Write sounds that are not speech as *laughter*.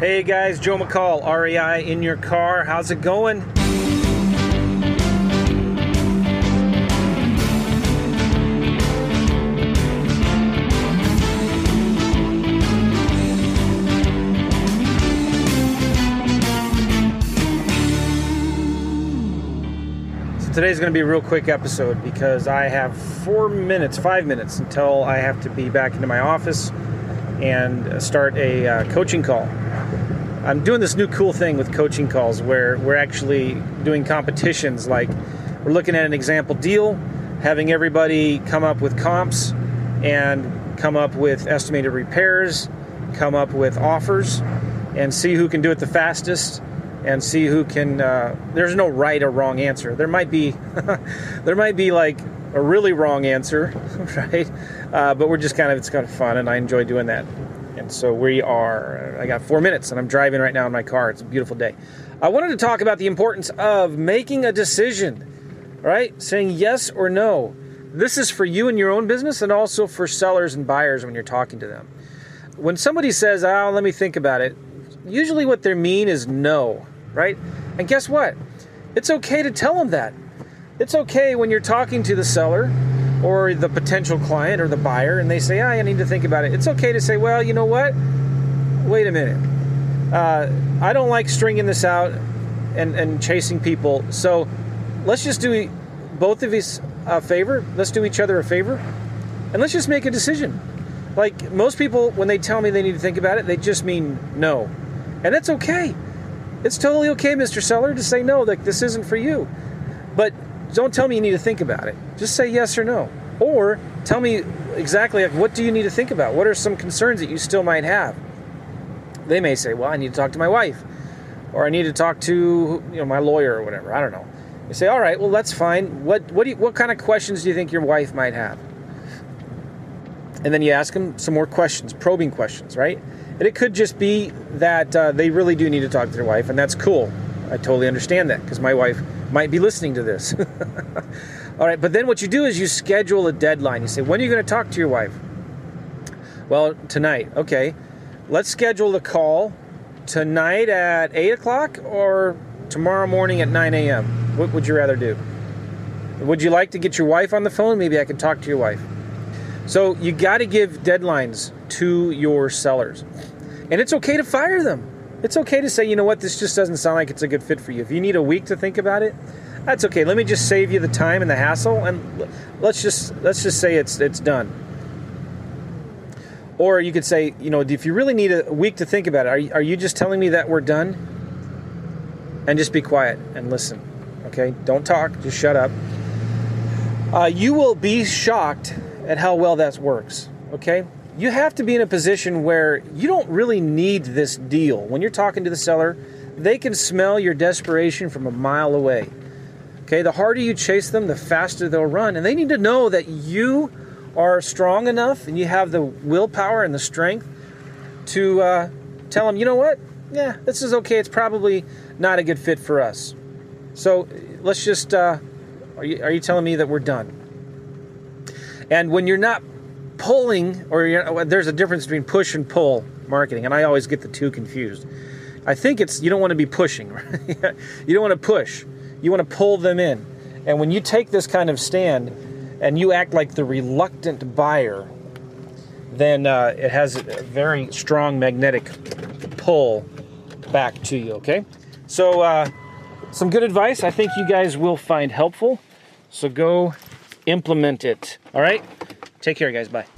Hey guys, Joe McCall, REI in your car. How's it going? So today's going to be a real quick episode because I have four minutes, five minutes until I have to be back into my office and start a uh, coaching call. I'm doing this new cool thing with coaching calls where we're actually doing competitions. Like we're looking at an example deal, having everybody come up with comps and come up with estimated repairs, come up with offers, and see who can do it the fastest and see who can uh, there's no right or wrong answer. There might be *laughs* there might be like a really wrong answer *laughs* right? Uh, but we're just kind of it's kind of fun and i enjoy doing that and so we are i got four minutes and i'm driving right now in my car it's a beautiful day i wanted to talk about the importance of making a decision right saying yes or no this is for you and your own business and also for sellers and buyers when you're talking to them when somebody says oh let me think about it usually what they mean is no, right? And guess what? It's okay to tell them that. It's okay when you're talking to the seller or the potential client or the buyer and they say, oh, I need to think about it. It's okay to say, well, you know what? Wait a minute. Uh, I don't like stringing this out and, and chasing people. So let's just do both of us a favor. Let's do each other a favor. And let's just make a decision. Like most people, when they tell me they need to think about it, they just mean no. And it's okay. It's totally okay, Mr. Seller, to say no, like this isn't for you. But don't tell me you need to think about it. Just say yes or no. Or tell me exactly like what do you need to think about? What are some concerns that you still might have? They may say, "Well, I need to talk to my wife." Or I need to talk to, you know, my lawyer or whatever. I don't know. You say, "All right, well, that's fine. What what do you, what kind of questions do you think your wife might have?" And then you ask them some more questions, probing questions, right? And it could just be that uh, they really do need to talk to their wife, and that's cool. I totally understand that because my wife might be listening to this. *laughs* All right, but then what you do is you schedule a deadline. You say, when are you going to talk to your wife? Well, tonight. Okay, let's schedule the call tonight at 8 o'clock or tomorrow morning at 9 a.m. What would you rather do? Would you like to get your wife on the phone? Maybe I can talk to your wife. So you got to give deadlines to your sellers. And it's okay to fire them. It's okay to say, you know what, this just doesn't sound like it's a good fit for you. If you need a week to think about it, that's okay. Let me just save you the time and the hassle and let's just let's just say it's it's done. Or you could say, you know, if you really need a week to think about it, are you, are you just telling me that we're done? And just be quiet and listen. Okay? Don't talk, just shut up. Uh, you will be shocked at how well that works. Okay? You have to be in a position where you don't really need this deal. When you're talking to the seller, they can smell your desperation from a mile away. Okay? The harder you chase them, the faster they'll run. And they need to know that you are strong enough and you have the willpower and the strength to uh, tell them, you know what? Yeah, this is okay. It's probably not a good fit for us. So let's just, uh, are, you, are you telling me that we're done? And when you're not pulling, or there's a difference between push and pull marketing, and I always get the two confused. I think it's you don't want to be pushing, *laughs* right? you don't want to push. You want to pull them in. And when you take this kind of stand and you act like the reluctant buyer, then uh, it has a very strong magnetic pull back to you, okay? So, uh, some good advice I think you guys will find helpful. So, go implement it. All right? Take care, guys. Bye.